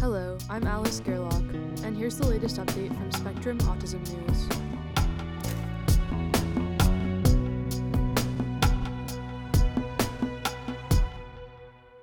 Hello, I'm Alice Gerlach, and here's the latest update from Spectrum Autism News.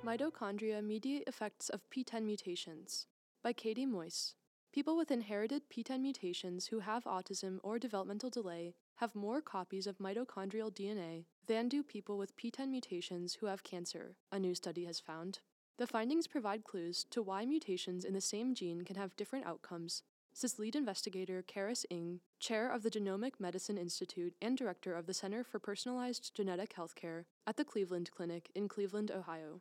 Mitochondria Mediate Effects of PTEN Mutations by Katie Moisse. People with inherited PTEN mutations who have autism or developmental delay have more copies of mitochondrial DNA than do people with PTEN mutations who have cancer, a new study has found. The findings provide clues to why mutations in the same gene can have different outcomes, says lead investigator Charis Eng, chair of the Genomic Medicine Institute and director of the Center for Personalized Genetic Healthcare at the Cleveland Clinic in Cleveland, Ohio.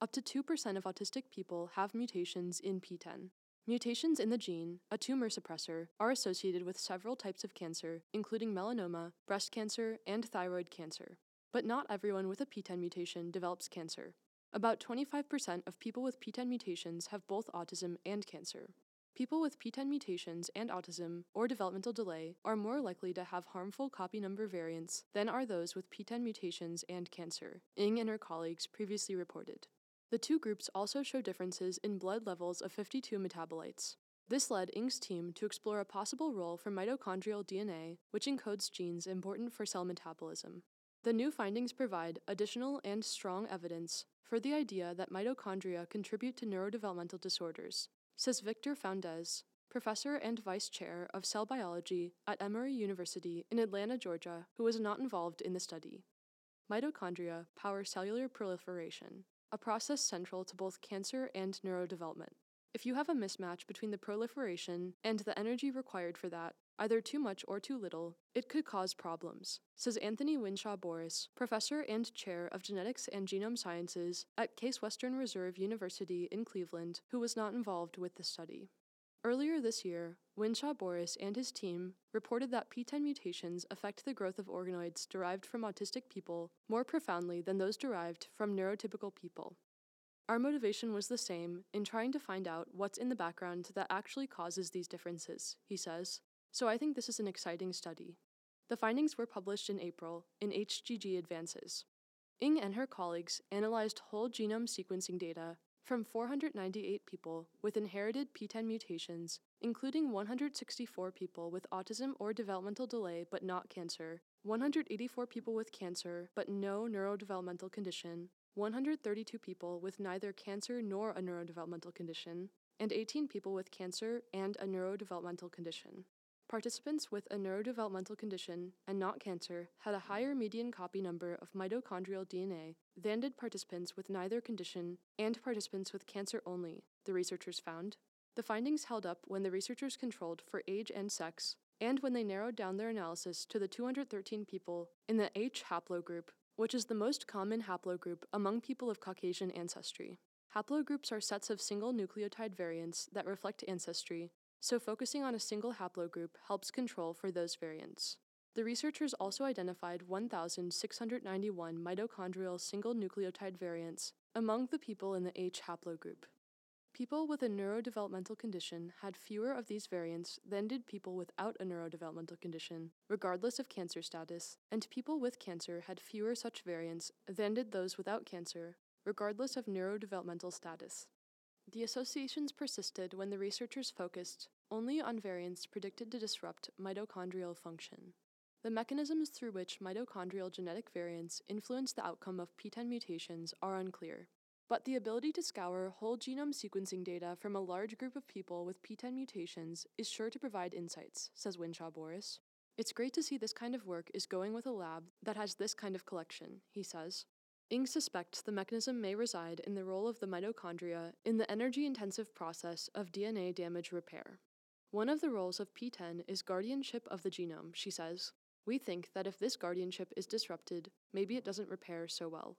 Up to 2% of autistic people have mutations in PTEN. Mutations in the gene, a tumor suppressor, are associated with several types of cancer, including melanoma, breast cancer, and thyroid cancer. But not everyone with a PTEN mutation develops cancer. About 25% of people with PTEN mutations have both autism and cancer. People with PTEN mutations and autism or developmental delay are more likely to have harmful copy number variants than are those with PTEN mutations and cancer, Eng and her colleagues previously reported. The two groups also show differences in blood levels of 52 metabolites. This led Eng's team to explore a possible role for mitochondrial DNA, which encodes genes important for cell metabolism. The new findings provide additional and strong evidence for the idea that mitochondria contribute to neurodevelopmental disorders, says Victor Faundez, professor and vice chair of cell biology at Emory University in Atlanta, Georgia, who was not involved in the study. Mitochondria power cellular proliferation, a process central to both cancer and neurodevelopment. If you have a mismatch between the proliferation and the energy required for that, either too much or too little, it could cause problems, says Anthony Wynshaw-Boris, professor and chair of genetics and genome sciences at Case Western Reserve University in Cleveland, who was not involved with the study. Earlier this year, Winshaw Boris and his team reported that PTEN mutations affect the growth of organoids derived from autistic people more profoundly than those derived from neurotypical people. Our motivation was the same in trying to find out what's in the background that actually causes these differences, he says. So I think this is an exciting study. The findings were published in April in HGG Advances. Eng and her colleagues analyzed whole genome sequencing data from 498 people with inherited PTEN mutations, including 164 people with autism or developmental delay but not cancer, 184 people with cancer but no neurodevelopmental condition, 132 people with neither cancer nor a neurodevelopmental condition, and 18 people with cancer and a neurodevelopmental condition. Participants with a neurodevelopmental condition and not cancer had a higher median copy number of mitochondrial DNA than did participants with neither condition and participants with cancer only, the researchers found. The findings held up when the researchers controlled for age and sex, and when they narrowed down their analysis to the 213 people in the H haplogroup, which is the most common haplogroup among people of Caucasian ancestry. Haplogroups are sets of single nucleotide variants that reflect ancestry so focusing on a single haplogroup helps control for those variants. The researchers also identified 1,691 mitochondrial single nucleotide variants among the people in the H haplogroup. People with a neurodevelopmental condition had fewer of these variants than did people without a neurodevelopmental condition, regardless of cancer status, and people with cancer had fewer such variants than did those without cancer, regardless of neurodevelopmental status. The associations persisted when the researchers focused only on variants predicted to disrupt mitochondrial function. The mechanisms through which mitochondrial genetic variants influence the outcome of PTEN mutations are unclear. But the ability to scour whole genome sequencing data from a large group of people with PTEN mutations is sure to provide insights, says Wynshaw-Boris. It's great to see this kind of work is going with a lab that has this kind of collection, he says. Eng suspects the mechanism may reside in the role of the mitochondria in the energy intensive process of DNA damage repair. One of the roles of PTEN is guardianship of the genome, she says. We think that if this guardianship is disrupted, maybe it doesn't repair so well.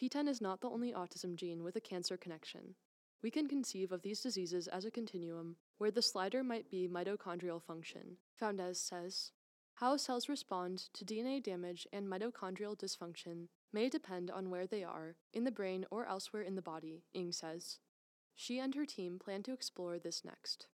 PTEN is not the only autism gene with a cancer connection. We can conceive of these diseases as a continuum, where the slider might be mitochondrial function, Faundez says. How cells respond to DNA damage and mitochondrial dysfunction may depend on where they are, in the brain or elsewhere in the body, Eng says. She and her team plan to explore this next.